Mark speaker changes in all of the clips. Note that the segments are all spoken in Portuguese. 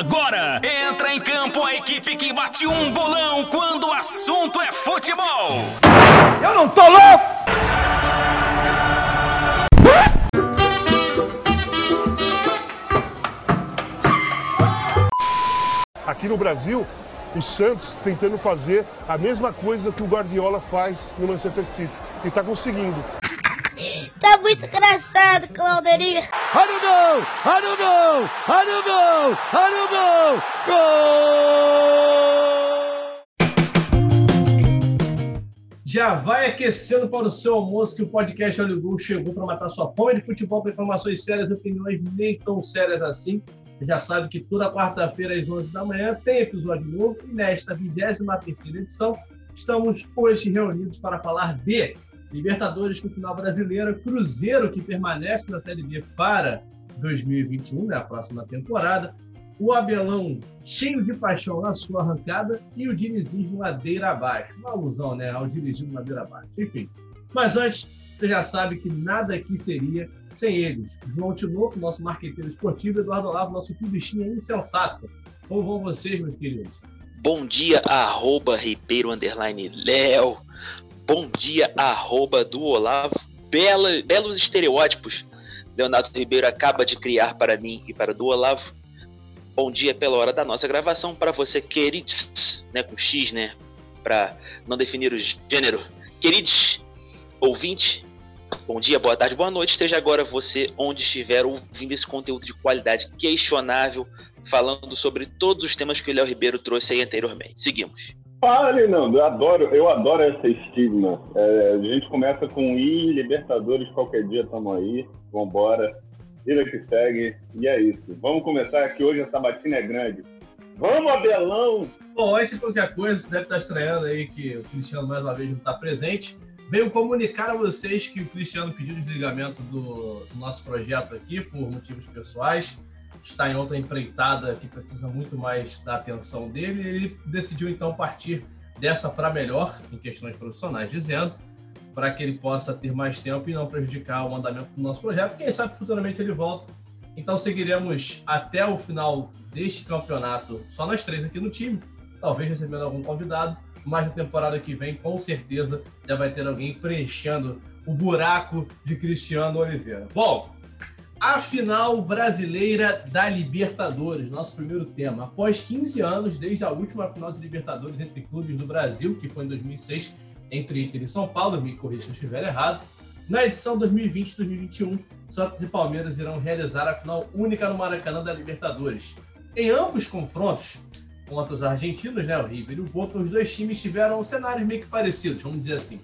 Speaker 1: agora entra em campo a equipe que bate um bolão quando o assunto é futebol.
Speaker 2: Eu não tô louco!
Speaker 3: Aqui no Brasil, o Santos tentando fazer a mesma coisa que o Guardiola faz no Manchester City. E está conseguindo.
Speaker 4: Tá muito engraçado, Clauderinho.
Speaker 2: Olha o gol! Olha o gol! Olha o gol! Olha o gol! Gol!
Speaker 5: Já vai aquecendo para o seu almoço que o podcast Olho Gol chegou para matar sua fome de futebol com informações sérias e opiniões nem tão sérias assim. Você já sabe que toda quarta-feira às 11 da manhã tem episódio novo e nesta 23 edição estamos hoje reunidos para falar de Libertadores com final brasileira, Cruzeiro que permanece na Série B para 2021, né, a próxima temporada, o Abelão cheio de paixão na sua arrancada e o dinizismo ladeira abaixo. Uma alusão né, ao dinizismo ladeira abaixo. Enfim. Mas antes, você já sabe que nada aqui seria sem eles. João Tinoco, nosso marqueteiro esportivo, Eduardo Olavo, nosso clubistinha insensato. Como vão vocês, meus queridos?
Speaker 6: Bom dia, arroba Ribeiro Underline Léo. Bom dia, arroba do Olavo. Bela, belos estereótipos Leonardo Ribeiro acaba de criar para mim e para do Olavo. Bom dia pela hora da nossa gravação para você, queridos, né, com X, né, para não definir o gênero. Queridos ouvinte, bom dia, boa tarde, boa noite. Esteja agora você onde estiver ouvindo esse conteúdo de qualidade questionável, falando sobre todos os temas que o Léo Ribeiro trouxe aí anteriormente. Seguimos.
Speaker 7: Fala, Leonardo. Eu adoro, eu adoro essa estigma. É, a gente começa com I, Libertadores, qualquer dia estamos aí. Vambora. Vida que segue. E é isso. Vamos começar que hoje essa batina é grande. Vamos, Abelão!
Speaker 5: Bom, antes de qualquer coisa, você deve estar estranhando aí que o Cristiano mais uma vez não está presente. Venho comunicar a vocês que o Cristiano pediu desligamento do, do nosso projeto aqui por motivos pessoais está em outra empreitada que precisa muito mais da atenção dele, ele decidiu então partir dessa para melhor, em questões profissionais, dizendo, para que ele possa ter mais tempo e não prejudicar o andamento do nosso projeto. Quem sabe futuramente ele volta. Então seguiremos até o final deste campeonato, só nós três aqui no time, talvez recebendo algum convidado, mas na temporada que vem, com certeza, já vai ter alguém preenchendo o buraco de Cristiano Oliveira. Bom, a final brasileira da Libertadores, nosso primeiro tema. Após 15 anos, desde a última final de Libertadores entre clubes do Brasil, que foi em 2006, entre Inter e São Paulo, me corrija se eu estiver errado, na edição 2020-2021, Santos e Palmeiras irão realizar a final única no Maracanã da Libertadores. Em ambos confrontos, contra os argentinos, né, o River e o Boca, os dois times tiveram cenários meio que parecidos, vamos dizer assim.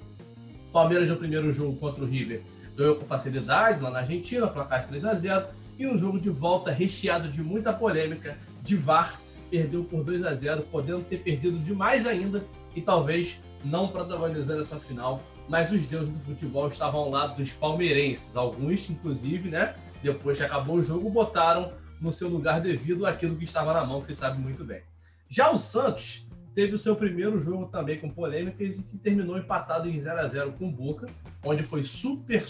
Speaker 5: Palmeiras no primeiro jogo contra o River ganhou com facilidade lá na Argentina, placar 3 a 0 e um jogo de volta recheado de muita polêmica, de VAR, perdeu por 2 a 0 podendo ter perdido demais ainda e talvez não protagonizando essa final, mas os deuses do futebol estavam ao lado dos palmeirenses, alguns inclusive, né, depois que acabou o jogo, botaram no seu lugar devido aquilo que estava na mão, que você sabe muito bem. Já o Santos teve o seu primeiro jogo também com polêmicas e que terminou empatado em 0 a 0 com o Boca, onde foi super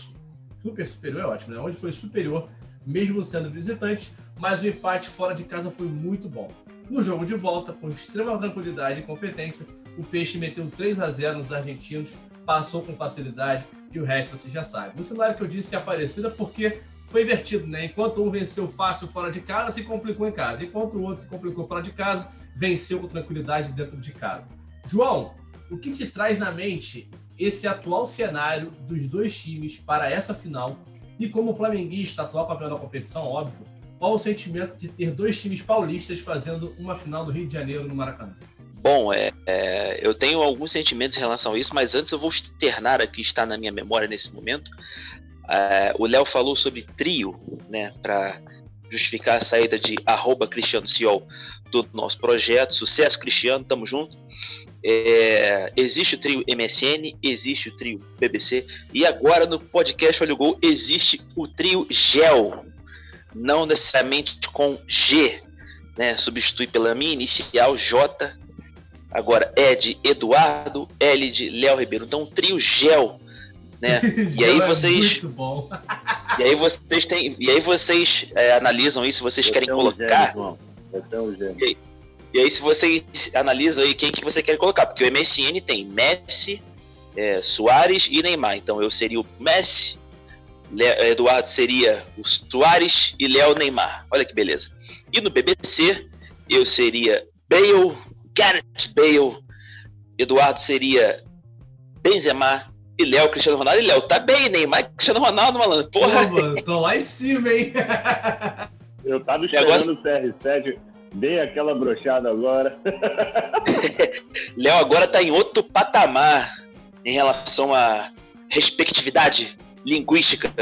Speaker 5: super superior, é ótimo, né? Onde foi superior, mesmo sendo visitante, mas o empate fora de casa foi muito bom. No jogo de volta, com extrema tranquilidade e competência, o Peixe meteu 3 a 0 nos argentinos, passou com facilidade e o resto você já sabe. No cenário que eu disse que é parecido porque foi invertido, né? Enquanto um venceu fácil fora de casa, se complicou em casa. Enquanto o outro se complicou fora de casa, venceu com tranquilidade dentro de casa. João, o que te traz na mente esse atual cenário dos dois times para essa final e como flamenguista, atual campeão da competição, óbvio, qual o sentimento de ter dois times paulistas fazendo uma final do Rio de Janeiro no Maracanã?
Speaker 6: Bom, é, é, eu tenho alguns sentimentos em relação a isso, mas antes eu vou externar aqui, está na minha memória nesse momento. É, o Léo falou sobre trio, né, para justificar a saída de arroba Cristiano Ciol do nosso projeto. Sucesso, Cristiano, tamo junto. É, existe o trio MSN, existe o trio BBC e agora no podcast Olho Gol existe o trio GEL, não necessariamente com G, né? Substitui pela minha inicial J, agora E de Eduardo, L de Léo Ribeiro. Então, o trio GEL, né? e aí
Speaker 5: é
Speaker 6: vocês,
Speaker 5: é
Speaker 6: e aí vocês têm, e aí vocês é, analisam isso, vocês querem colocar.
Speaker 7: É
Speaker 6: E, e aí, se você analisa aí quem que você quer colocar, porque o MSN tem Messi, é, Soares e Neymar. Então eu seria o Messi, Le Eduardo seria o Soares e Léo Neymar. Olha que beleza. E no BBC eu seria Bale, Gareth Bale, Eduardo seria Benzema e Léo Cristiano Ronaldo. E Léo, tá bem, Neymar Cristiano Ronaldo, malandro. Porra.
Speaker 5: Pô, mano, tô lá em cima, hein?
Speaker 7: Eu tava esperando o CR7, dei aquela brochada agora.
Speaker 6: Léo agora tá em outro patamar em relação à respectividade linguística,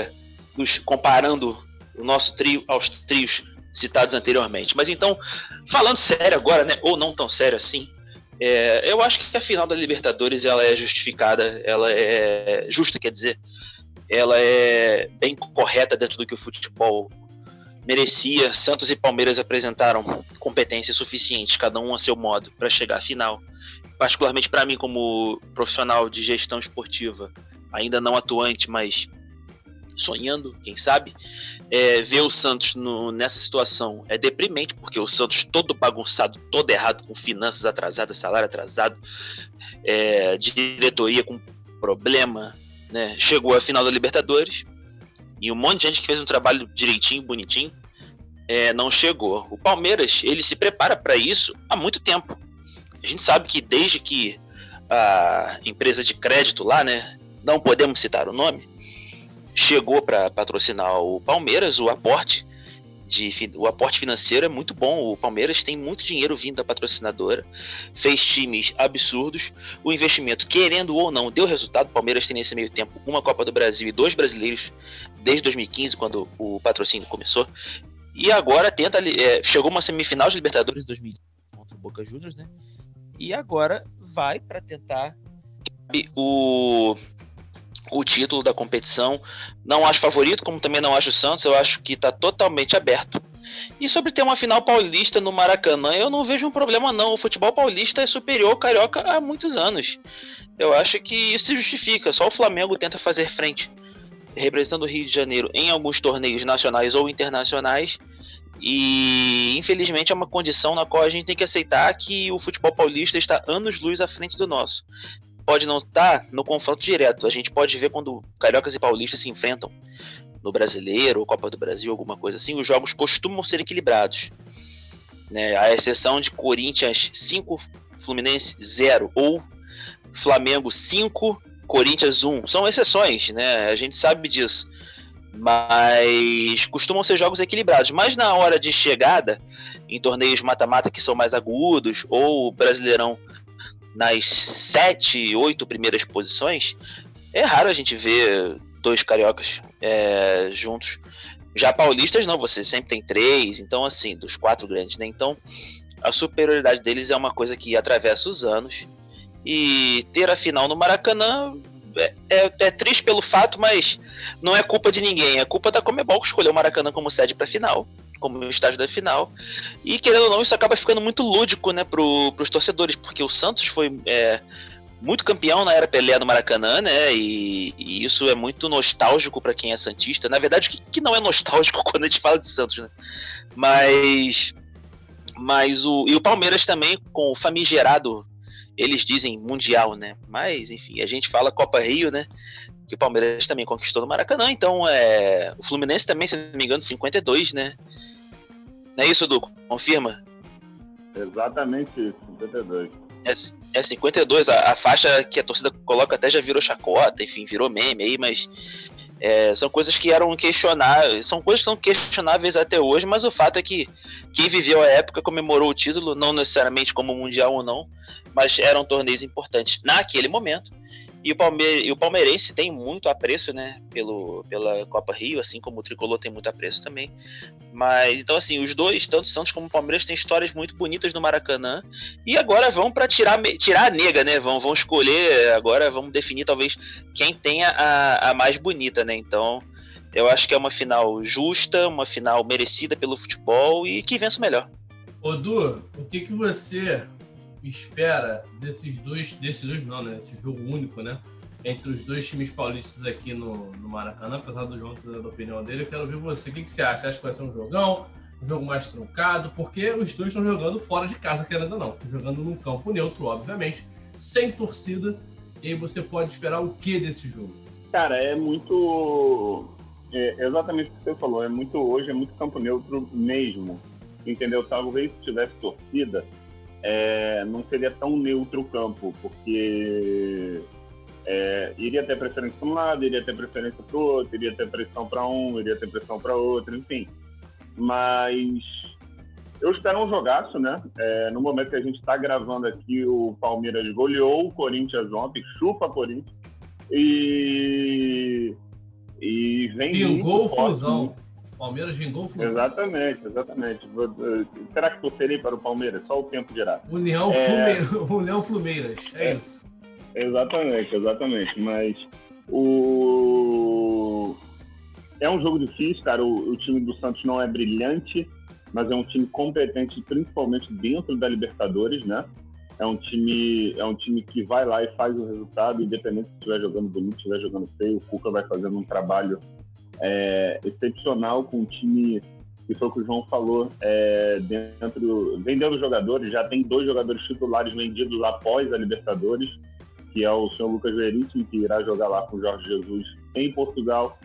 Speaker 6: nos comparando o nosso trio aos trios citados anteriormente. Mas então, falando sério agora, né, ou não tão sério assim, é, eu acho que a final da Libertadores ela é justificada, ela é justa, quer dizer, ela é bem correta dentro do que o futebol merecia. Santos e Palmeiras apresentaram competência suficiente, cada um a seu modo, para chegar à final. Particularmente para mim, como profissional de gestão esportiva, ainda não atuante, mas sonhando, quem sabe, é, ver o Santos no, nessa situação é deprimente, porque o Santos todo bagunçado, todo errado, com finanças atrasadas, salário atrasado, é, diretoria com problema, né? Chegou à final da Libertadores e um monte de gente que fez um trabalho direitinho, bonitinho, é, não chegou. O Palmeiras ele se prepara para isso há muito tempo. A gente sabe que desde que a empresa de crédito lá, né, não podemos citar o nome, chegou para patrocinar o Palmeiras, o aporte de, o aporte financeiro é muito bom. O Palmeiras tem muito dinheiro vindo da patrocinadora, fez times absurdos. O investimento, querendo ou não, deu resultado. O Palmeiras tem nesse meio tempo uma Copa do Brasil e dois brasileiros desde 2015, quando o patrocínio começou. E agora tenta. É, chegou uma semifinal de Libertadores em 2015 contra o Boca Juniors, né? E agora vai para tentar o o título da competição. Não acho favorito, como também não acho o Santos, eu acho que está totalmente aberto. E sobre ter uma final paulista no Maracanã, eu não vejo um problema não. O futebol paulista é superior ao carioca há muitos anos. Eu acho que isso se justifica. Só o Flamengo tenta fazer frente, representando o Rio de Janeiro em alguns torneios nacionais ou internacionais. E infelizmente é uma condição na qual a gente tem que aceitar que o futebol paulista está anos luz à frente do nosso pode não estar no confronto direto. A gente pode ver quando cariocas e paulistas se enfrentam no Brasileiro, ou Copa do Brasil, alguma coisa assim, os jogos costumam ser equilibrados. Né? A exceção de Corinthians 5, Fluminense 0 ou Flamengo 5, Corinthians 1. São exceções, né? A gente sabe disso. Mas costumam ser jogos equilibrados. Mas na hora de chegada, em torneios mata-mata que são mais agudos, ou Brasileirão nas sete, oito primeiras posições, é raro a gente ver dois cariocas é, juntos. Já paulistas não, você sempre tem três, então assim, dos quatro grandes, né? Então a superioridade deles é uma coisa que atravessa os anos. E ter a final no Maracanã é, é, é, triste pelo fato, mas não é culpa de ninguém. É culpa da Comebol que escolheu o Maracanã como sede para final como o estágio da final. E querendo ou não, isso acaba ficando muito lúdico, né, pro, pros torcedores, porque o Santos foi é, muito campeão na era Pelé no Maracanã, né? E, e isso é muito nostálgico para quem é santista. Na verdade, que, que não é nostálgico quando a gente fala de Santos, né? Mas mas o e o Palmeiras também com o famigerado eles dizem mundial, né? Mas enfim, a gente fala Copa Rio, né? Que o Palmeiras também conquistou no Maracanã, então é o Fluminense também, se não me engano, 52, né? Não é isso, Duco? Confirma?
Speaker 7: Exatamente isso, 52.
Speaker 6: É, é 52, a, a faixa que a torcida coloca até já virou chacota, enfim, virou meme aí, mas é, são coisas que eram questionáveis, são coisas que são questionáveis até hoje, mas o fato é que quem viveu a época comemorou o título, não necessariamente como mundial ou não, mas eram torneios importantes naquele momento. E o, Palme e o palmeirense tem muito apreço, né, pelo, pela Copa Rio, assim como o Tricolor tem muito apreço também. Mas, então, assim, os dois, tanto Santos como o Palmeiras, têm histórias muito bonitas no Maracanã. E agora vão para tirar, tirar a nega, né? Vão, vão escolher, agora vamos definir talvez quem tenha a, a mais bonita, né? Então, eu acho que é uma final justa, uma final merecida pelo futebol e que vença o melhor.
Speaker 5: Ô, Du, o que, que você espera desses dois, desses dois não, né? Esse jogo único, né? Entre os dois times paulistas aqui no, no Maracanã, apesar do João ter dado a opinião dele, eu quero ver você. O que, que você acha? Acha que vai ser um jogão? um jogo mais truncado, porque os dois estão jogando fora de casa, querendo ou não. Jogando num campo neutro, obviamente, sem torcida. E aí você pode esperar o que desse jogo?
Speaker 7: Cara, é muito. É exatamente o que você falou. É muito hoje, é muito campo neutro mesmo. Entendeu? Talvez se tivesse torcida, é, não seria tão neutro o campo, porque é, iria ter preferência para um lado, iria ter preferência para o outro, iria ter pressão para um, iria ter pressão para outro, enfim. Mas eu espero um jogaço, né? É, no momento que a gente está gravando aqui, o Palmeiras goleou o Corinthians ontem, chupa Corinthians. E. E vem.
Speaker 5: Vingou o Fusão. Palmeiras vingou o Fusão.
Speaker 7: Exatamente, exatamente. Será que torcerei para o Palmeiras? Só o tempo dirá.
Speaker 5: União, é... Flume... União Flumeiras, é, é isso.
Speaker 7: Exatamente, exatamente. Mas o. É um jogo difícil, cara. O, o time do Santos não é brilhante, mas é um time competente, principalmente dentro da Libertadores, né? É um time, é um time que vai lá e faz o resultado, independente se estiver jogando bonito, estiver jogando feio. O Cuca vai fazendo um trabalho é, excepcional com um time que foi o que o João falou, é, dentro, vendendo jogadores, já tem dois jogadores titulares vendidos após a Libertadores, que é o senhor Lucas Veríssimo, que irá jogar lá com o Jorge Jesus em Portugal,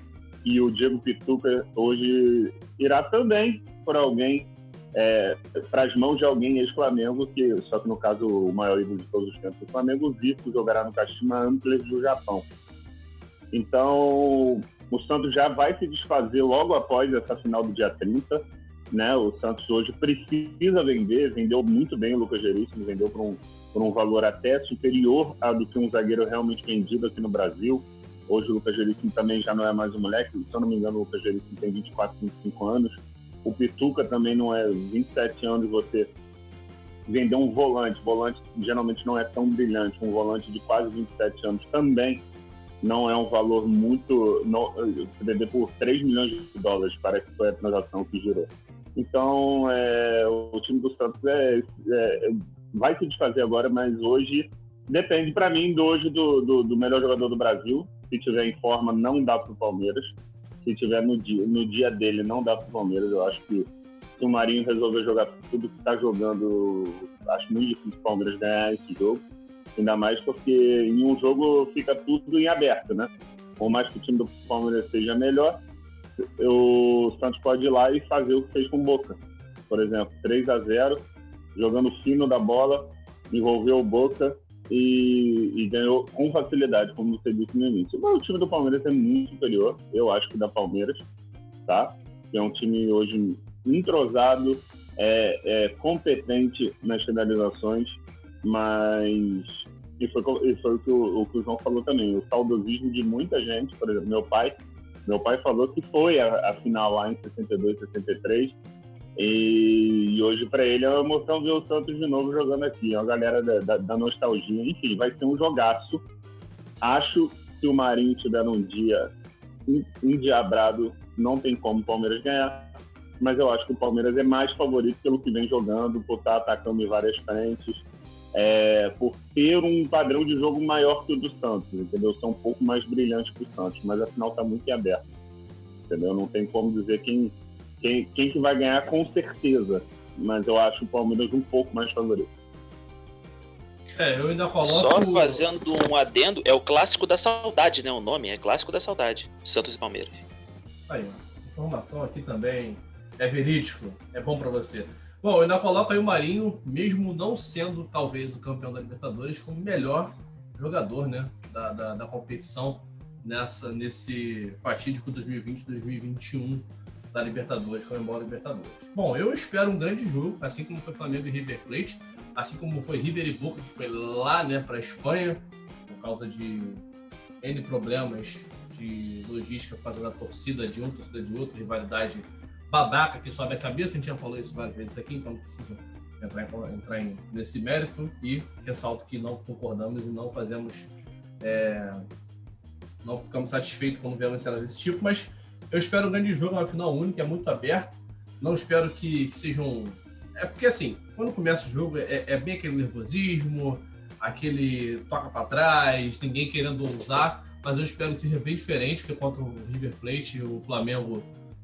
Speaker 7: e o Diego Pituca hoje irá também por alguém, é, para as mãos de alguém ex-Flamengo, que, só que no caso o maior ídolo de todos os tempos do Flamengo, o Zico, jogará no Kashima Antlers do Japão. Então, o Santos já vai se desfazer logo após essa final do dia 30. Né? O Santos hoje precisa vender, vendeu muito bem o Lucas Veríssimo, vendeu por um, por um valor até superior ao do que um zagueiro realmente vendido aqui no Brasil. Hoje o Lucas Veríssimo também já não é mais um moleque, se eu não me engano o Lucas Veríssimo tem 24, 25 anos. O Pituca também não é 27 anos você vender um volante, volante geralmente não é tão brilhante, um volante de quase 27 anos também não é um valor muito. Não, vender por 3 milhões de dólares, parece que foi a transação que girou. Então, é, o time do Santos é, é, vai se desfazer agora, mas hoje depende para mim do hoje do, do, do, melhor jogador do Brasil. Se tiver em forma, não dá para o Palmeiras. Se tiver no dia, no dia dele, não dá para o Palmeiras. Eu acho que se o Marinho resolver jogar tudo que está jogando, acho muito difícil o Palmeiras ganhar esse jogo. Ainda mais porque em um jogo fica tudo em aberto, né? Por mais que o time do Palmeiras seja melhor, o Santos pode ir lá e fazer o que fez com o Boca. Por exemplo, 3 a 0 jogando fino da bola, envolveu o Boca e, e, ganhou com facilidade, como você disse no início. Mas o time do Palmeiras é muito superior, eu acho que da Palmeiras, tá? É um time hoje entrosado, é, é competente nas finalizações, mas e foi, e foi o, que o, o, que o João falou também, o saudosismo de muita gente, por exemplo, meu pai, meu pai falou que foi a, a final lá em 62, 63, e, e hoje para ele é uma emoção ver o Santos de novo jogando aqui, a galera da, da, da, nostalgia, enfim, vai ser um jogaço. Acho que o Marinho tiver um dia endiabrado, não tem como o Palmeiras ganhar, mas eu acho que o Palmeiras é mais favorito pelo que vem jogando, por estar atacando em várias frentes é, por ter um padrão de jogo maior que o do Santos, entendeu? São um pouco mais brilhantes que o Santos, mas a final está muito em aberto, entendeu? Não tem como dizer quem, quem, quem que vai ganhar com certeza, mas eu acho o Palmeiras um pouco mais favorito.
Speaker 5: É, eu ainda coloco...
Speaker 6: Só fazendo um adendo, é o clássico da saudade, né? O nome é clássico da saudade, Santos e Palmeiras.
Speaker 5: Aí, informação aqui também é verídico, é bom para você. Bom, eu ainda coloco aí o Marinho, mesmo não sendo talvez o campeão da Libertadores, como melhor jogador né, da, da, da competição nessa, nesse fatídico 2020-2021 da Libertadores, com a Libertadores. Bom, eu espero um grande jogo, assim como foi Flamengo e River Plate, assim como foi River e Boca, que foi lá né, para a Espanha, por causa de N problemas de logística por causa da torcida de um, torcida de outro, rivalidade babaca que sobe a cabeça, a gente já falou isso várias vezes aqui, então não preciso entrar, entrar em, nesse mérito e ressalto que não concordamos e não fazemos, é, não ficamos satisfeitos quando vemos cenas desse tipo, mas eu espero um grande jogo, uma final única, é muito aberto, não espero que, que sejam... É porque assim, quando começa o jogo é, é bem aquele nervosismo, aquele toca para trás, ninguém querendo ousar, mas eu espero que seja bem diferente, porque contra o River Plate o Flamengo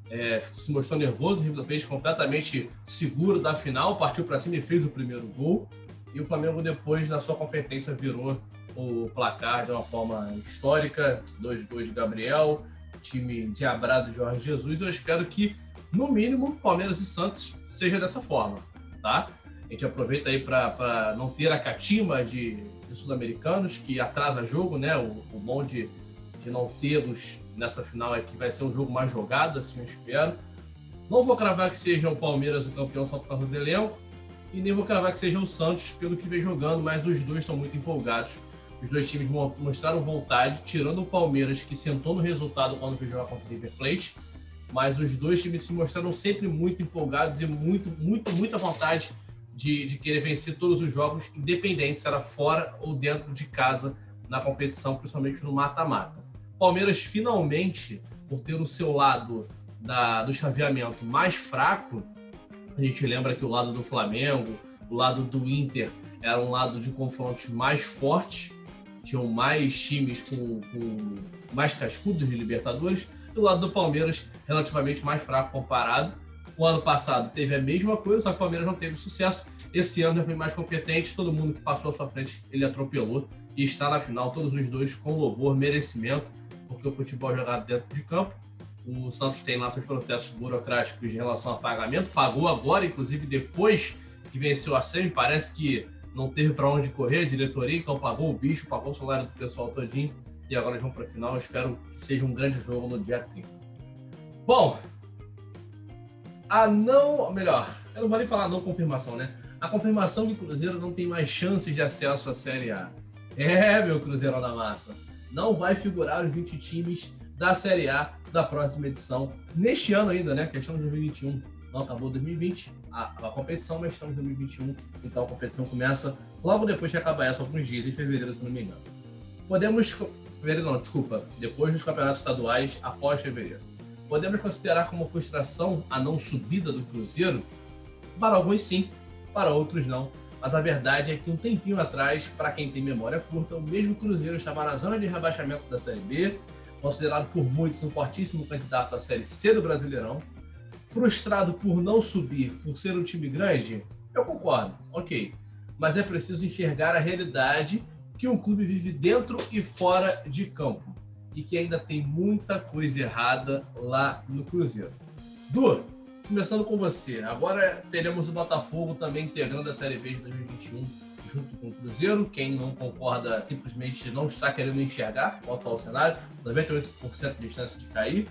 Speaker 5: é, se mostrou nervoso, o River Plate completamente seguro da final, partiu para cima e fez o primeiro gol. E o Flamengo depois, na sua competência, virou o placar de uma forma histórica, dois gols de Gabriel, time diabrado de Jorge Jesus. Eu espero que, no mínimo, Palmeiras e Santos seja dessa forma, tá? A gente aproveita aí para não ter a catima de, de sul-americanos, que atrasa jogo, né? O, o bom de, não tê-los nessa final é que vai ser um jogo mais jogado, assim eu espero. Não vou cravar que seja o Palmeiras o campeão só por causa do elenco, e nem vou cravar que seja o Santos pelo que vem jogando, mas os dois estão muito empolgados. Os dois times mostraram vontade, tirando o Palmeiras, que sentou no resultado quando veio jogar contra o River Plate. Mas os dois times se mostraram sempre muito empolgados e muito, muito, muita vontade de, de querer vencer todos os jogos, independente se era fora ou dentro de casa na competição, principalmente no mata-mata. Palmeiras finalmente, por ter o seu lado da, do chaveamento mais fraco, a gente lembra que o lado do Flamengo, o lado do Inter era um lado de confrontos mais fortes, tinham mais times com, com mais cascudos de Libertadores, e o lado do Palmeiras relativamente mais fraco comparado. O ano passado teve a mesma coisa, só que o Palmeiras não teve sucesso. Esse ano já foi mais competente, todo mundo que passou à sua frente ele atropelou e está na final, todos os dois com louvor, merecimento, porque o futebol é jogado dentro de campo. O Santos tem lá seus processos burocráticos em relação a pagamento, pagou agora, inclusive depois que venceu a SEMI, parece que não teve para onde correr a diretoria, então pagou o bicho, pagou o salário do pessoal todinho e agora vão para a final. Eu espero que seja um grande jogo no dia 30. Bom, a não. Melhor, eu não vou nem falar não confirmação, né? A confirmação que o Cruzeiro não tem mais chances de acesso à Série A. É, meu Cruzeiro da Massa. Não vai figurar os 20 times da Série A da próxima edição. Neste ano ainda, né? Questão de 2021. Não acabou 2020 a, a, competição, mas estamos em 2021. Então a competição começa logo depois que acabar essa, alguns dias, em fevereiro, se não me engano. Podemos. Fevereiro não, desculpa. Depois dos campeonatos estaduais, após fevereiro. Podemos considerar como frustração a não subida do Cruzeiro? Para alguns sim, para outros não. Mas a verdade é que um tempinho atrás, para quem tem memória curta, o mesmo Cruzeiro estava na zona de rebaixamento da Série B, considerado por muitos um fortíssimo candidato à Série C do Brasileirão. Frustrado por não subir, por ser um time grande? Eu concordo, ok. Mas é preciso enxergar a realidade que um clube vive dentro e fora de campo e que ainda tem muita coisa errada lá no Cruzeiro. Du, começando com você. Agora teremos o Botafogo também integrando a Série B de 2021 junto com o Cruzeiro. Quem não concorda simplesmente não está querendo enxergar o atual cenário. 98% de chance de cair.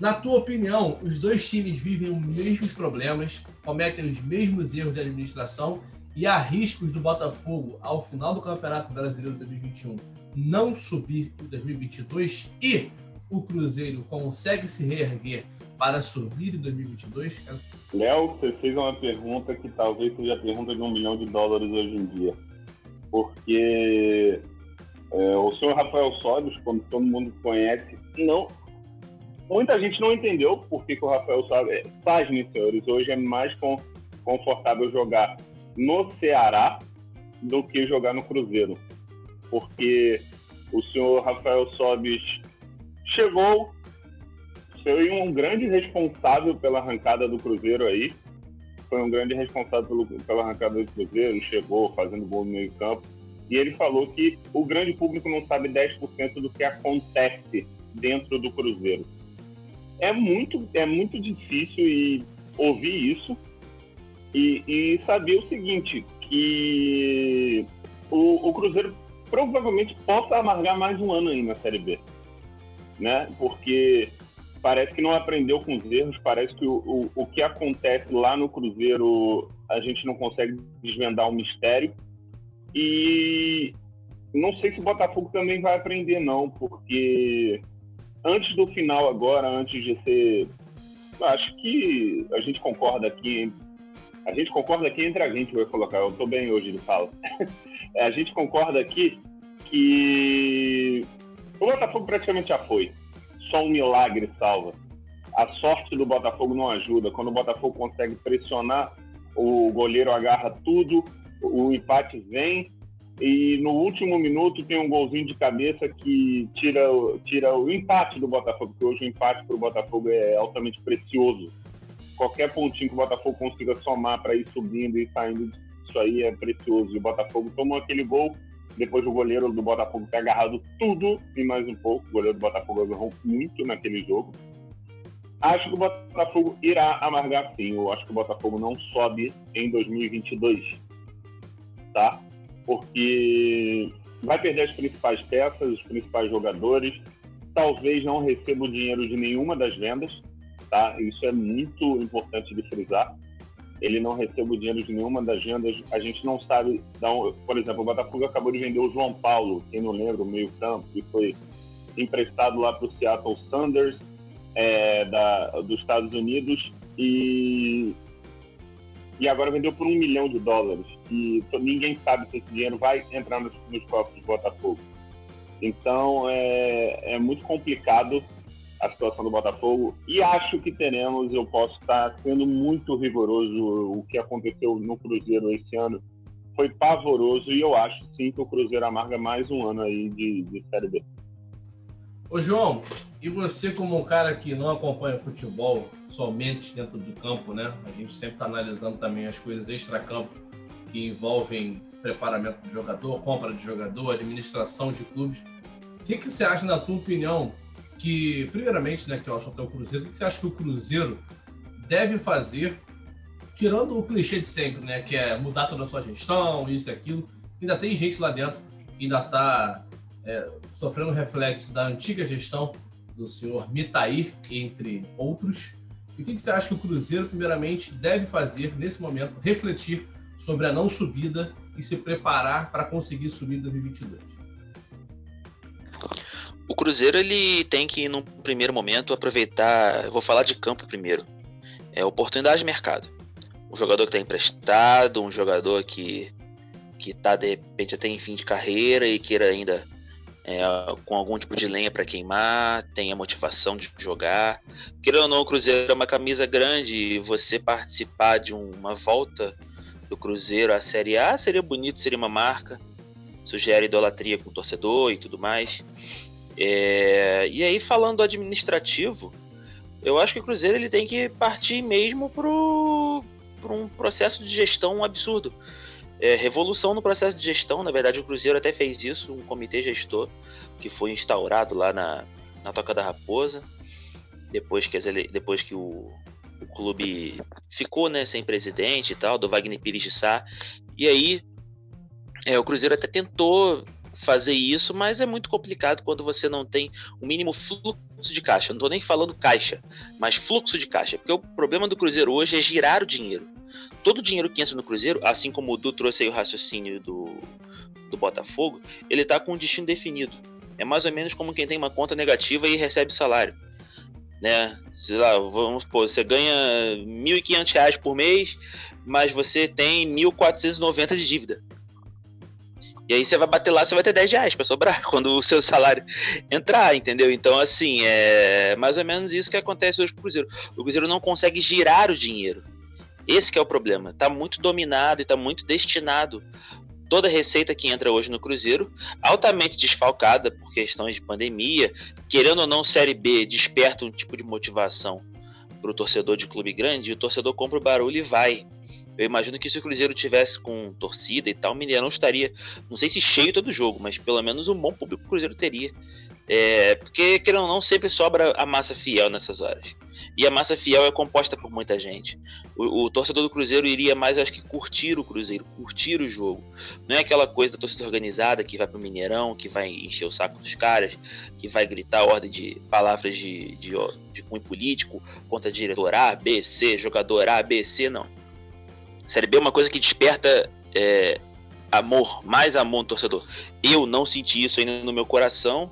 Speaker 5: Na tua opinião, os dois times vivem os mesmos problemas, cometem os mesmos erros de administração e há riscos do Botafogo, ao final do Campeonato Brasileiro de 2021, não subir em 2022 e o Cruzeiro consegue se reerguer para subir em 2022?
Speaker 7: Léo, você fez uma pergunta que talvez seja a pergunta de um milhão de dólares hoje em dia. Porque é, o senhor Rafael Sobis, como todo mundo conhece, não. Muita gente não entendeu por que, o Rafael Sobis. Pasmem, senhores, hoje é mais com, confortável jogar no Ceará do que jogar no Cruzeiro. Porque o senhor Rafael Sobis chegou, foi um grande responsável pela arrancada do Cruzeiro aí. Foi um grande responsável pelo, pela arrancada do Cruzeiro, chegou fazendo gol no meio campo. E ele falou que o grande público não sabe 10% do que acontece dentro do Cruzeiro. É muito, é muito difícil e ouvir isso e, e saber o seguinte, que o, o, Cruzeiro provavelmente possa amargar mais um ano aí na Série B, né? Porque parece que não aprendeu com os erros, parece que o, o, o que acontece lá no Cruzeiro a gente não consegue desvendar o mistério e não sei se o Botafogo também vai aprender não, porque antes do final agora, antes de ser acho que a gente concorda aqui a gente concorda aqui entre a gente, vou colocar, eu estou bem hoje, ele fala. a gente concorda aqui que o Botafogo praticamente já foi. Só um milagre salva. A sorte do Botafogo não ajuda. Quando o Botafogo consegue pressionar, o goleiro agarra tudo, o empate vem e no último minuto tem um golzinho de cabeça que tira, tira o empate do Botafogo, porque hoje o empate para o Botafogo é altamente precioso. Qualquer pontinho que o Botafogo consiga somar para ir subindo e saindo disso aí é precioso. E o Botafogo tomou aquele gol, depois o goleiro do Botafogo ter agarrado tudo e mais um pouco. O goleiro do Botafogo agarrou muito naquele jogo. Acho que o Botafogo irá amargar sim. Eu acho que o Botafogo não sobe em 2022, tá? porque vai perder as principais peças, os principais jogadores, talvez não receba o dinheiro de nenhuma das vendas, tá? Isso é muito importante de frisar. Ele não recebe o dinheiro de nenhuma das vendas. A gente não sabe, por exemplo, o Botafogo acabou de vender o João Paulo, quem não lembra, o meio-campo, que foi emprestado lá para o Seattle Sanders é, da, dos Estados Unidos e e agora vendeu por um milhão de dólares. E ninguém sabe se esse dinheiro vai entrar nos, nos cofres do Botafogo. Então é, é muito complicado a situação do Botafogo e acho que teremos, eu posso estar sendo muito rigoroso, o que aconteceu no Cruzeiro esse ano foi pavoroso e eu acho sim que o Cruzeiro amarga mais um ano aí de, de Série B.
Speaker 5: Ô João, e você, como um cara que não acompanha futebol somente dentro do campo, né? A gente sempre está analisando também as coisas extra-campo que envolvem preparamento do jogador, compra de jogador, administração de clubes. O que, que você acha, na tua opinião, que, primeiramente, né, que eu acho até o Cruzeiro, o que você acha que o Cruzeiro deve fazer, tirando o clichê de sempre, né? Que é mudar toda a sua gestão, isso e aquilo. Ainda tem gente lá dentro que ainda está é, sofrendo reflexo da antiga gestão do senhor Mitair, entre outros. E o que, você acha que o Cruzeiro, primeiramente, deve fazer nesse momento? Refletir sobre a não subida e se preparar para conseguir subir em 2022?
Speaker 6: O Cruzeiro ele tem que, no primeiro momento, aproveitar. Vou falar de campo primeiro. É oportunidade de mercado. Um jogador que está emprestado, um jogador que que está de repente até em fim de carreira e queira ainda é, com algum tipo de lenha para queimar, tem a motivação de jogar. Querendo ou não, o Cruzeiro é uma camisa grande e você participar de uma volta do Cruzeiro à Série A seria bonito, seria uma marca. Sugere idolatria com o torcedor e tudo mais. É, e aí, falando do administrativo, eu acho que o Cruzeiro ele tem que partir mesmo para um processo de gestão absurdo é, revolução no processo de gestão. Na verdade, o Cruzeiro até fez isso, um comitê gestor que foi instaurado lá na, na Toca da Raposa, depois que, as depois que o, o clube ficou né, sem presidente e tal, do Wagner Pires de Sá. E aí, é, o Cruzeiro até tentou fazer isso, mas é muito complicado quando você não tem o mínimo fluxo de caixa. Não estou nem falando caixa, mas fluxo de caixa. Porque o problema do Cruzeiro hoje é girar o dinheiro todo o dinheiro que entra no Cruzeiro, assim como o Du trouxe aí o raciocínio do, do Botafogo, ele tá com um destino definido. É mais ou menos como quem tem uma conta negativa e recebe salário. Né? Sei lá, vamos supor, você ganha R$ 1.500 por mês, mas você tem R$ 1.490 de dívida. E aí você vai bater lá, você vai ter 10 reais para sobrar quando o seu salário entrar, entendeu? Então, assim, é mais ou menos isso que acontece hoje com o Cruzeiro. O Cruzeiro não consegue girar o dinheiro. Esse é o problema. Está muito dominado e está muito destinado toda a receita que entra hoje no Cruzeiro, altamente desfalcada por questões de pandemia, querendo ou não, Série B desperta um tipo de motivação para o torcedor de clube grande, e o torcedor compra o barulho e vai. Eu imagino que se o Cruzeiro tivesse com torcida e tal, o Mineirão estaria, não sei se cheio todo jogo, mas pelo menos um bom público o Cruzeiro teria. É, porque, querendo ou não, sempre sobra a massa fiel nessas horas. E a massa fiel é composta por muita gente. O, o, torcedor do Cruzeiro iria mais, acho que, curtir o Cruzeiro, curtir o jogo. Não é aquela coisa da torcida organizada que vai pro Mineirão, que vai encher o saco dos caras, que vai gritar ordem de palavras de, de, de cunho político contra diretor A, B, C, jogador A, B, C, não. Série B é uma coisa que desperta é, amor, mais amor no torcedor. Eu não senti isso ainda no meu coração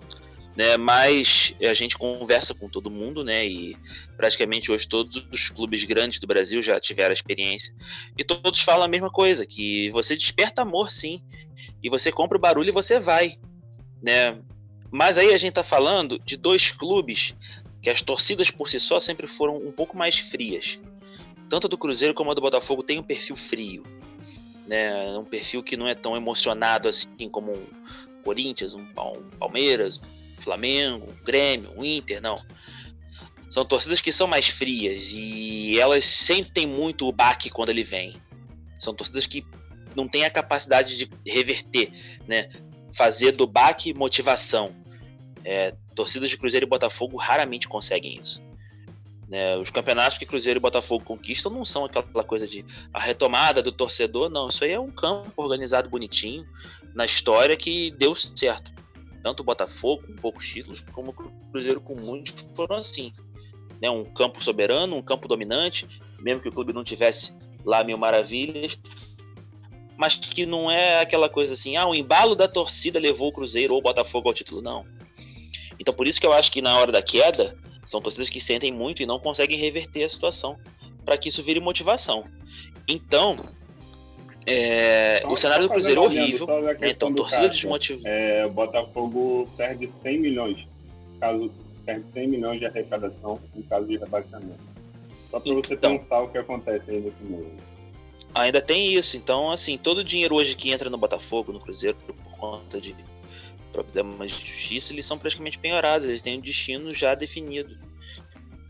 Speaker 6: né? Mas a gente conversa com todo mundo, né? E praticamente hoje todos os clubes grandes do Brasil já tiveram a experiência e todos falam a mesma coisa, que você desperta amor, sim, e você compra o barulho e você vai, né? Mas aí a gente tá falando de dois clubes que as torcidas por si só sempre foram um pouco mais frias. Tanto do Cruzeiro como a do Botafogo tem um perfil frio. né? Um perfil que não é tão emocionado assim como um Corinthians, um Palmeiras, um Flamengo, um Grêmio, um Inter, não. São torcidas que são mais frias e elas sentem muito o baque quando ele vem. São torcidas que não têm a capacidade de reverter, né? Fazer do baque motivação. É, torcidas de Cruzeiro e Botafogo raramente conseguem isso. Né? Os campeonatos que Cruzeiro e Botafogo conquistam não são aquela coisa de a retomada do torcedor, não. Isso aí é um campo organizado bonitinho na história que deu certo. Tanto o Botafogo com poucos títulos, como o Cruzeiro com muitos foram assim. Né? Um campo soberano, um campo dominante, mesmo que o clube não tivesse lá mil maravilhas, mas que não é aquela coisa assim, ah, o embalo da torcida levou o Cruzeiro ou o Botafogo ao título, não. Então por isso que eu acho que na hora da queda, são torcidas que sentem muito e não conseguem reverter a situação para que isso vire motivação. Então, é, o cenário do Cruzeiro é horrível. Né? Então, torcida desmotivada.
Speaker 7: É, o Botafogo perde 100 milhões. Caso perde 100 milhões de arrecadação em caso de rebaixamento. Só para você então, pensar o que acontece aí nesse mundo.
Speaker 6: Ainda tem isso. Então, assim, todo o dinheiro hoje que entra no Botafogo, no Cruzeiro, por conta de problemas de justiça, eles são praticamente penhorados, eles têm um destino já definido.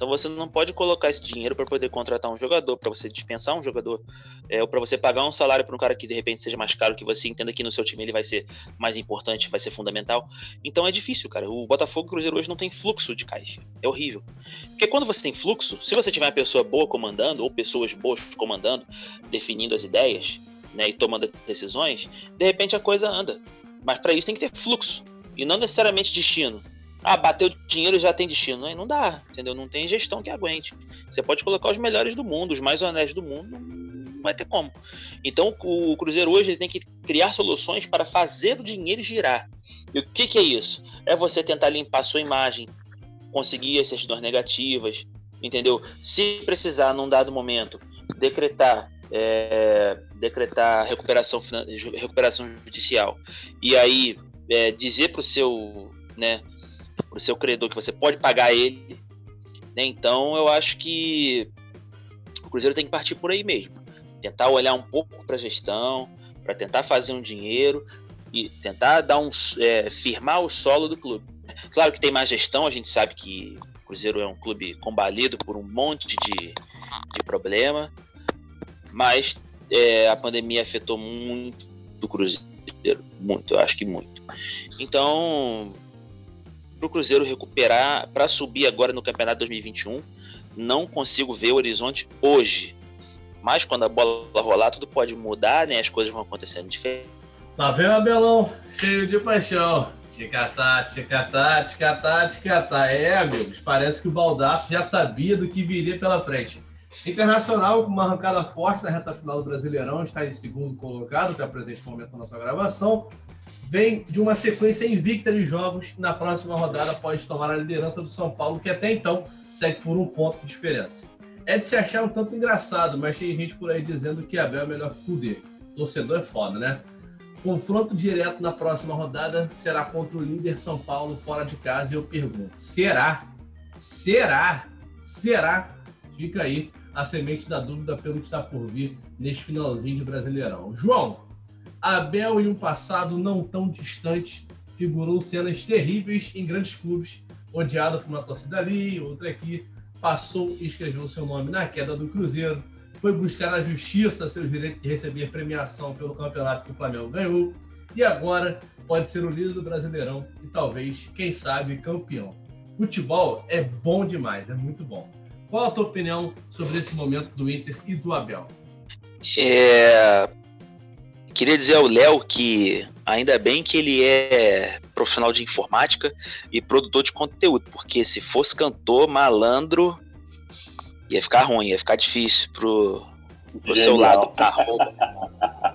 Speaker 6: Então você não pode colocar esse dinheiro para poder contratar um jogador, para você dispensar um jogador, é, ou para você pagar um salário para um cara que de repente seja mais caro, que você entenda que no seu time ele vai ser mais importante, vai ser fundamental. Então é difícil, cara. O Botafogo e Cruzeiro hoje não tem fluxo de caixa. É horrível. Porque quando você tem fluxo, se você tiver uma pessoa boa comandando, ou pessoas boas comandando, definindo as ideias, né, e tomando decisões, de repente a coisa anda. Mas para isso tem que ter fluxo e não necessariamente destino. Ah, bateu dinheiro já tem destino. Aí não dá, entendeu? Não tem gestão que aguente. Você pode colocar os melhores do mundo, os mais honestos do mundo, não vai ter como. Então o Cruzeiro hoje tem que criar soluções para fazer o dinheiro girar. E o que, que é isso? É você tentar limpar sua imagem, conseguir as certidões negativas, entendeu? Se precisar, num dado momento, decretar é, decretar recuperação, recuperação judicial e aí é, dizer para o seu, né, pro seu credor que você pode pagar ele, né, então eu acho que o Cruzeiro tem que partir por aí mesmo, tentar olhar um pouco para a gestão, para tentar fazer um dinheiro e tentar dar um é, firmar o solo do clube. Claro que tem mais gestão, a gente sabe que o Cruzeiro é um clube combalido por um monte de, de problema, mas é, a pandemia afetou muito do Cruzeiro, muito, eu acho que muito. Então, para o Cruzeiro recuperar, para subir agora no Campeonato 2021, não consigo ver o horizonte hoje. Mas quando a bola rolar, tudo pode mudar, né? As coisas vão acontecendo diferente.
Speaker 5: Tá vendo, Abelão? Cheio de paixão. Ticatá, ticatá, ticatá, ticatá. É, amigos, parece que o Baldaço já sabia do que viria pela frente. Internacional, com uma arrancada forte na reta final do Brasileirão, está em segundo colocado, até o presente momento da nossa gravação. Vem de uma sequência invicta de jogos na próxima rodada pode tomar a liderança do São Paulo, que até então segue por um ponto de diferença. É de se achar um tanto engraçado, mas tem gente por aí dizendo que Abel é melhor que Kudê. Torcedor é foda, né? Confronto direto na próxima rodada será contra o líder São Paulo fora de casa e eu pergunto: será? Será? Será? Fica aí a semente da dúvida pelo que está por vir neste finalzinho de Brasileirão. João, Abel, em um passado não tão distante, figurou cenas terríveis em grandes clubes, odiado por uma torcida ali, outra aqui, passou e escreveu seu nome na queda do Cruzeiro, foi buscar na justiça seu direito de receber premiação pelo campeonato que o Flamengo ganhou, e agora pode ser o líder do Brasileirão e talvez, quem sabe, campeão. Futebol é bom demais, é muito bom. Qual a tua opinião sobre esse momento do Inter e do Abel?
Speaker 6: É... Queria dizer ao Léo que ainda bem que ele é profissional de informática e produtor de conteúdo, porque se fosse cantor, malandro, ia ficar ruim, ia ficar difícil pro, pro seu lado. Arroba,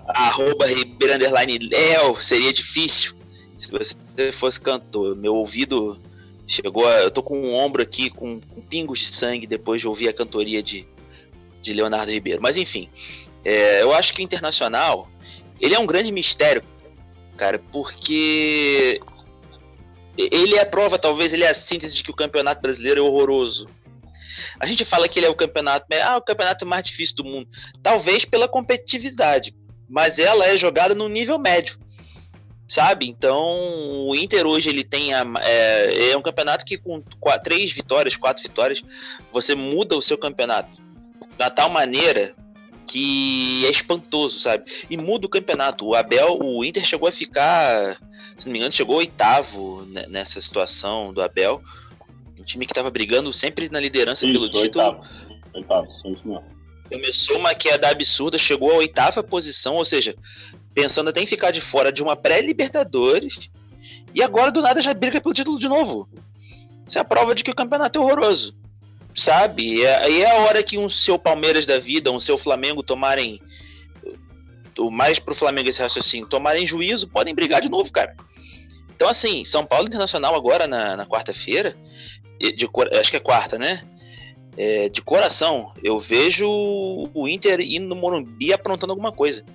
Speaker 6: arroba Ribeiro Underline Léo, seria difícil se você fosse cantor. Meu ouvido Chegou a, Eu tô com um ombro aqui com, com, pingos de sangue depois de ouvir a cantoria de, de Leonardo Ribeiro. Mas enfim, é, eu acho que o Internacional ele é um grande mistério, cara, porque ele é a prova, talvez, ele é a síntese de que o campeonato brasileiro é horroroso. A gente fala que ele é o campeonato, ah, o campeonato mais difícil do mundo. Talvez pela competitividade, mas ela é jogada no nível médio, sabe? Então o Inter hoje ele tem a, é, é um campeonato que com quatro, três vitórias, quatro vitórias, você muda o seu campeonato da tal maneira que é espantoso, sabe? E muda o campeonato. O Abel, o Inter chegou a ficar, se não me engano, chegou oitavo nessa situação do Abel. Um time que estava brigando sempre na liderança
Speaker 7: isso,
Speaker 6: pelo título.
Speaker 7: Oitavo, oitavo, isso mesmo.
Speaker 6: Começou uma queda absurda, chegou à oitava posição, ou seja, pensando até em ficar de fora de uma pré-Libertadores, e agora do nada já briga pelo título de novo. Isso é a prova de que o campeonato é horroroso sabe? E é, é a hora que um seu Palmeiras da vida, um seu Flamengo tomarem o mais pro Flamengo esse raciocínio, tomarem juízo, podem brigar de novo, cara. Então, assim, São Paulo Internacional agora na, na quarta-feira, de, acho que é quarta, né? É, de coração, eu vejo o Inter indo no Morumbi aprontando alguma coisa.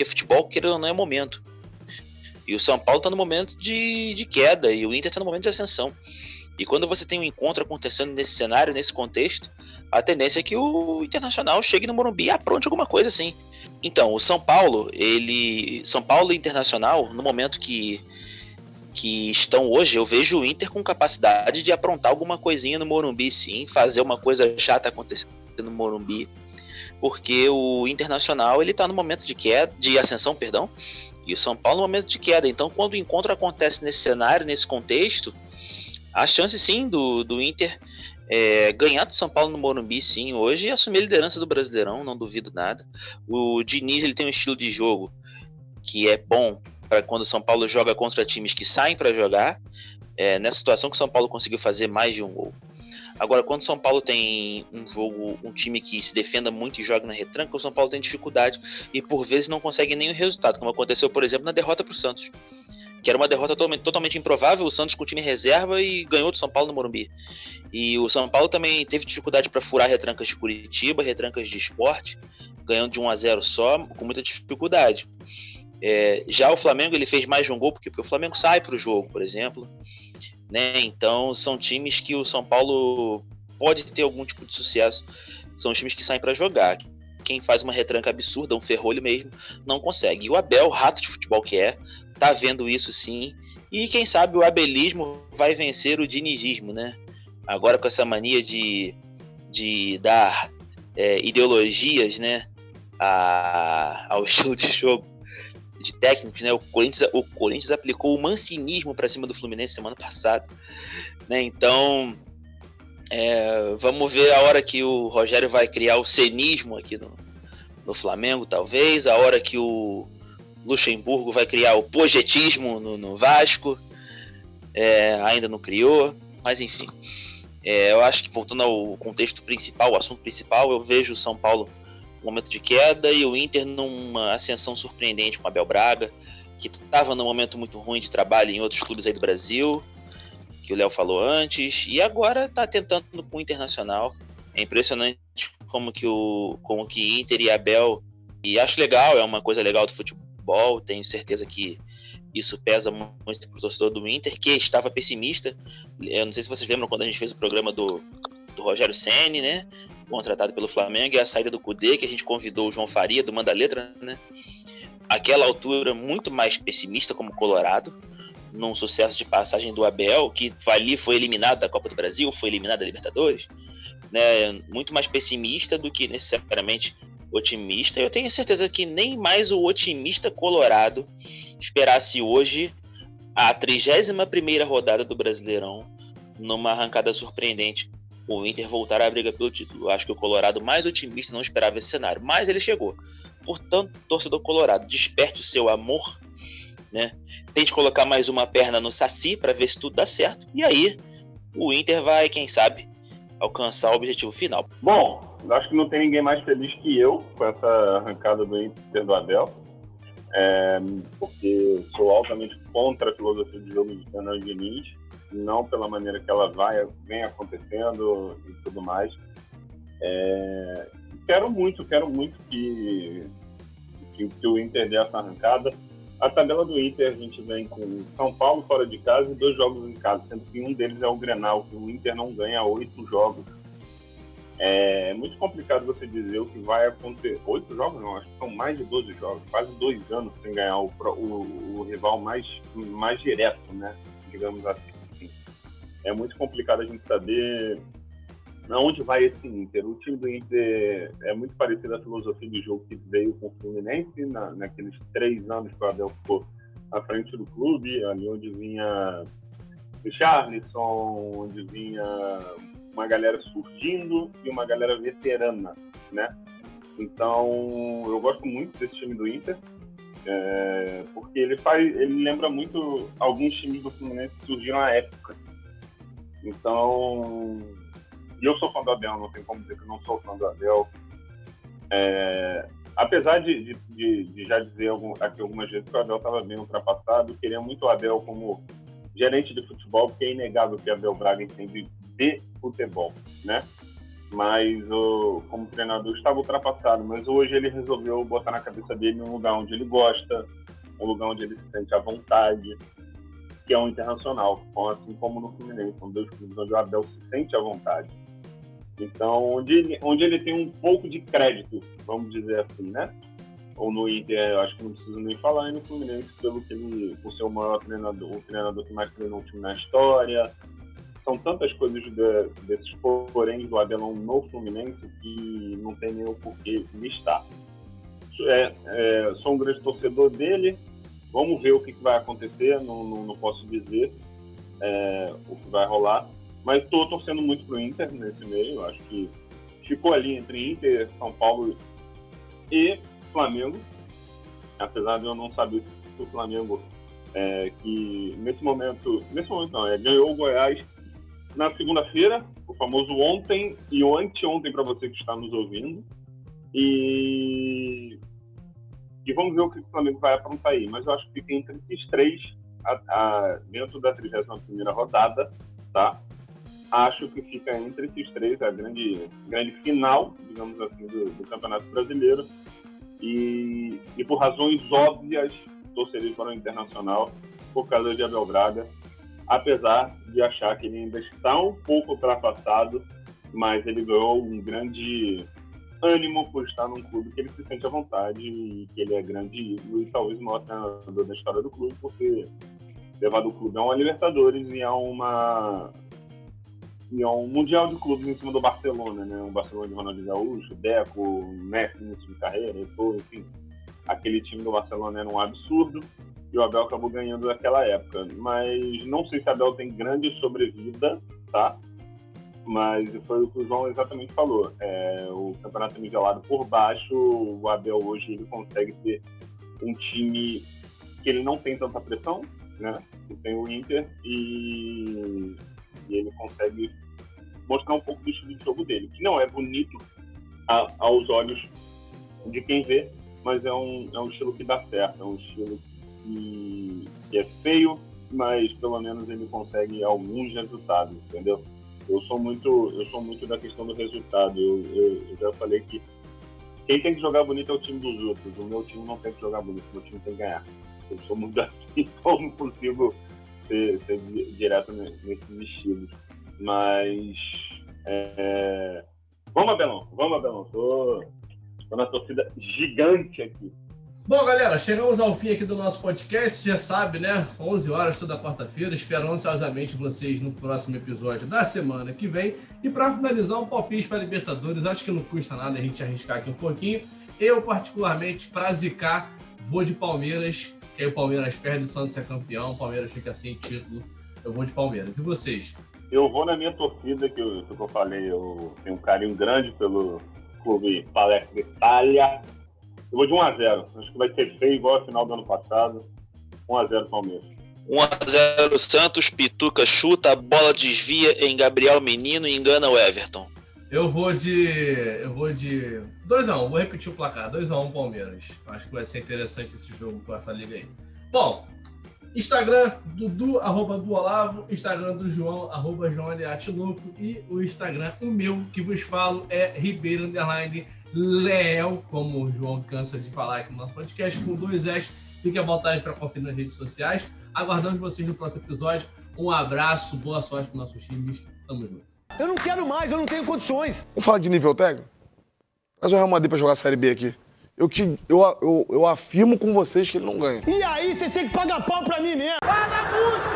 Speaker 6: Porque futebol, querendo ou não, é momento. E o São Paulo tá no momento de, de queda, e o Inter tá no momento de ascensão. E quando você tem um encontro acontecendo nesse cenário, nesse contexto, a tendência é que o Internacional chegue no Morumbi e apronte alguma coisa assim. Então, o São Paulo, ele. São Paulo e Internacional, no momento que, que estão hoje, eu vejo o Inter com capacidade de aprontar alguma coisinha no Morumbi, sim, fazer uma coisa chata acontecer no Morumbi. Porque o Internacional ele tá no momento de queda, de ascensão, perdão, e o São Paulo no momento de queda. Então, quando o encontro acontece nesse cenário, nesse contexto, a chance sim do, do Inter é, ganhar do São Paulo no Morumbi sim hoje e assumir a liderança do Brasileirão, não duvido nada. O Diniz ele tem um estilo de jogo que é bom para quando o São Paulo joga contra times que saem para jogar. É, nessa situação que o São Paulo conseguiu fazer mais de um gol. Agora, quando o São Paulo tem um jogo, um time que se defenda muito e joga na retranca, o São Paulo tem dificuldade e por vezes não consegue nenhum resultado, como aconteceu, por exemplo, na derrota para o Santos que era uma derrota totalmente, totalmente improvável, o Santos com o time reserva e ganhou do São Paulo no Morumbi. E o São Paulo também teve dificuldade para furar retrancas de Curitiba, retrancas de esporte, ganhando de 1 a 0 só, com muita dificuldade. É, já o Flamengo ele fez mais de um gol, porque, porque o Flamengo sai para o jogo, por exemplo. Né? Então são times que o São Paulo pode ter algum tipo de sucesso. São times que saem para jogar. Quem faz uma retranca absurda, um ferrolho mesmo, não consegue. E o Abel, rato de futebol que é, tá vendo isso sim. E quem sabe o abelismo vai vencer o dinizismo, né? Agora com essa mania de, de dar é, ideologias, né? A, ao estilo de jogo de técnicos, né? O Corinthians, o Corinthians aplicou o mancinismo para cima do Fluminense semana passada, né? Então, é, vamos ver a hora que o Rogério vai criar o cenismo aqui no, no Flamengo, talvez, a hora que o Luxemburgo vai criar o projetismo no, no Vasco, é, ainda não criou, mas enfim. É, eu acho que voltando ao contexto principal, o assunto principal, eu vejo o São Paulo momento de queda e o Inter numa ascensão surpreendente com o Abel Braga, que estava num momento muito ruim de trabalho em outros clubes aí do Brasil, que o Léo falou antes, e agora está tentando com o Internacional. É impressionante como que o como que Inter e Abel e acho legal, é uma coisa legal do futebol. Tenho certeza que isso pesa muito para o torcedor do Inter, que estava pessimista. Eu não sei se vocês lembram quando a gente fez o programa do, do Rogério Ceni, né? Contratado pelo Flamengo, e a saída do Cudê, que a gente convidou o João Faria, do Manda Letra, né? Aquela altura, muito mais pessimista como Colorado, num sucesso de passagem do Abel, que ali foi eliminado da Copa do Brasil, foi eliminado da Libertadores, né? Muito mais pessimista do que necessariamente otimista. Eu tenho certeza que nem mais o otimista colorado esperasse hoje a 31 rodada do Brasileirão numa arrancada surpreendente. O Inter voltar à briga pelo título. Acho que o Colorado mais otimista não esperava esse cenário, mas ele chegou. Portanto, torcedor colorado, desperte o seu amor, né? Tente colocar mais uma perna no saci para ver se tudo dá certo. E aí, o Inter vai, quem sabe, alcançar o objetivo final.
Speaker 7: Bom, acho que não tem ninguém mais feliz que eu com essa arrancada do Inter do Abel, é, porque sou altamente contra a filosofia de jogo de Fernando Diniz, não pela maneira que ela vai, vem acontecendo e tudo mais. É, quero muito, quero muito que, que, que o Inter dê essa arrancada. A tabela do Inter a gente vem com São Paulo fora de casa e dois jogos em casa, sendo que um deles é o Grenal, que o Inter não ganha oito jogos É muito complicado você dizer o que vai acontecer. Oito jogos, não, acho que são mais de 12 jogos, quase dois anos sem ganhar o, o, o rival mais, mais direto, né? Digamos assim. É muito complicado a gente saber aonde vai esse Inter. O time do Inter é muito parecido à filosofia de jogo que veio com o Fluminense na, naqueles três anos que o Abel ficou à frente do clube, ali onde vinha o Charlison, onde vinha uma galera surgindo e uma galera veterana, né? Então, eu gosto muito desse time do Inter, é, porque ele faz, ele lembra muito alguns times do Fluminense que surgiram à época. Então, eu sou fã do Abel, não tem como dizer que não sou fã do Abel. É, apesar de, de, de, de, já dizer algum, aqui algumas vezes que o Abel estava bem ultrapassado, eu queria muito o Abel como gerente de futebol, porque é inegável que Abel Braga entende de futebol, né? Mas o, como treinador estava ultrapassado, mas hoje ele resolveu botar na cabeça dele um lugar onde ele gosta, um lugar onde ele se sente à vontade, um internacional, assim como no Fluminense, são dois clubes onde o Abel se sente à vontade. Então, onde ele, onde ele tem um pouco de crédito, vamos dizer assim, né? Ou no Inter, acho que não preciso nem falar, e no Fluminense, pelo que ele, por ser o maior treinador, o treinador que mais treinou o time na história, são tantas coisas de, desses porém do Abelão no Fluminense que não tem nem o porquê listar. É, é, sou um grande torcedor dele, vamos ver o que, que vai acontecer, não, não, não posso dizer é, o que vai rolar, mas estou torcendo muito pro Inter nesse meio, acho que ficou ali entre Inter, São Paulo e Flamengo, apesar de eu não saber se o Flamengo é, que nesse momento, nesse momento não, é, ganhou o Goiás na segunda-feira, o famoso ontem e o anteontem para você que está nos ouvindo. E, e vamos ver o que o Flamengo vai aprontar aí. Mas eu acho que fica entre esses três a, a, dentro da 31 rodada, tá? Acho que fica entre esses três a grande, grande final, digamos assim, do, do Campeonato Brasileiro. E, e por razões óbvias, torceria para o Internacional por causa de Abel Braga apesar de achar que ele ainda está um pouco ultrapassado, mas ele ganhou um grande ânimo por estar num clube que ele se sente à vontade e que ele é grande ídolo e talvez o maior treinador da história do clube, porque levado o clube a uma Libertadores e a uma e a um Mundial de Clubes em cima do Barcelona, né? Um Barcelona de Ronaldinho Gaúcho, Deco, Messi início de carreira, Eto'o, enfim. Aquele time do Barcelona era um absurdo e o Abel acabou ganhando naquela época. Mas não sei se o Abel tem grande sobrevida, tá? Mas foi o que o João exatamente falou. É, o campeonato é nivelado por baixo, o Abel hoje ele consegue ter um time que ele não tem tanta pressão, né? Que tem o Inter e, e ele consegue mostrar um pouco do estilo de jogo dele, que não é bonito a, aos olhos de quem vê, mas é um, é um estilo que dá certo, é um estilo que, que é feio, mas pelo menos ele consegue alguns resultados, entendeu? Eu sou muito, eu sou muito da questão do resultado. Eu, eu, eu, já falei que quem tem que jogar bonito é o time dos outros. O meu time não tem que jogar bonito, o meu time tem que ganhar. Eu sou muito assim, então não consigo ser, ser direto nesses estilos. Mas é... vamos, Abelão, vamos, Abelão. Tô, tô na torcida gigante aqui.
Speaker 5: Bom, galera, chegamos ao fim aqui do nosso podcast. Já sabe, né? 11 horas toda quarta-feira. Espero ansiosamente vocês no próximo episódio da semana que vem. E para finalizar, um palpite para Libertadores. Acho que não custa nada a gente arriscar aqui um pouquinho. Eu, particularmente, para zicar, vou de Palmeiras. Que aí o Palmeiras perde, o Santos é campeão. O Palmeiras fica sem título. Eu vou de Palmeiras. E vocês?
Speaker 7: Eu vou na minha torcida, que eu, que eu falei. Eu tenho um carinho grande pelo clube Palestra Itália eu vou de 1x0. Acho que vai ser feio igual a final do ano passado. 1x0 Palmeiras.
Speaker 6: 1x0 Santos, Pituca chuta, a bola desvia em Gabriel Menino e engana o Everton.
Speaker 5: Eu vou de. Eu vou de. 2x1, vou repetir o placar. 2x1 Palmeiras. Acho que vai ser interessante esse jogo com essa liga aí. Bom, Instagram Dudu, arroba do Olavo, Instagram do João, arroba João Louco, e o Instagram, o meu, que vos falo, é Ribeiro Underline Léo, como o João cansa de falar aqui no nosso podcast, com dois S. Fique à vontade para conferir nas redes sociais. Aguardamos vocês no próximo episódio. Um abraço, boa sorte para nossos times. Tamo junto.
Speaker 2: Eu não quero mais, eu não tenho condições.
Speaker 8: Vamos falar de nível técnico? Traz o Real Madrid pra jogar a Série B aqui. Eu, que, eu, eu, eu afirmo com vocês que ele não ganha.
Speaker 2: E aí, vocês têm que pagar pau pra mim mesmo. Vagabundo!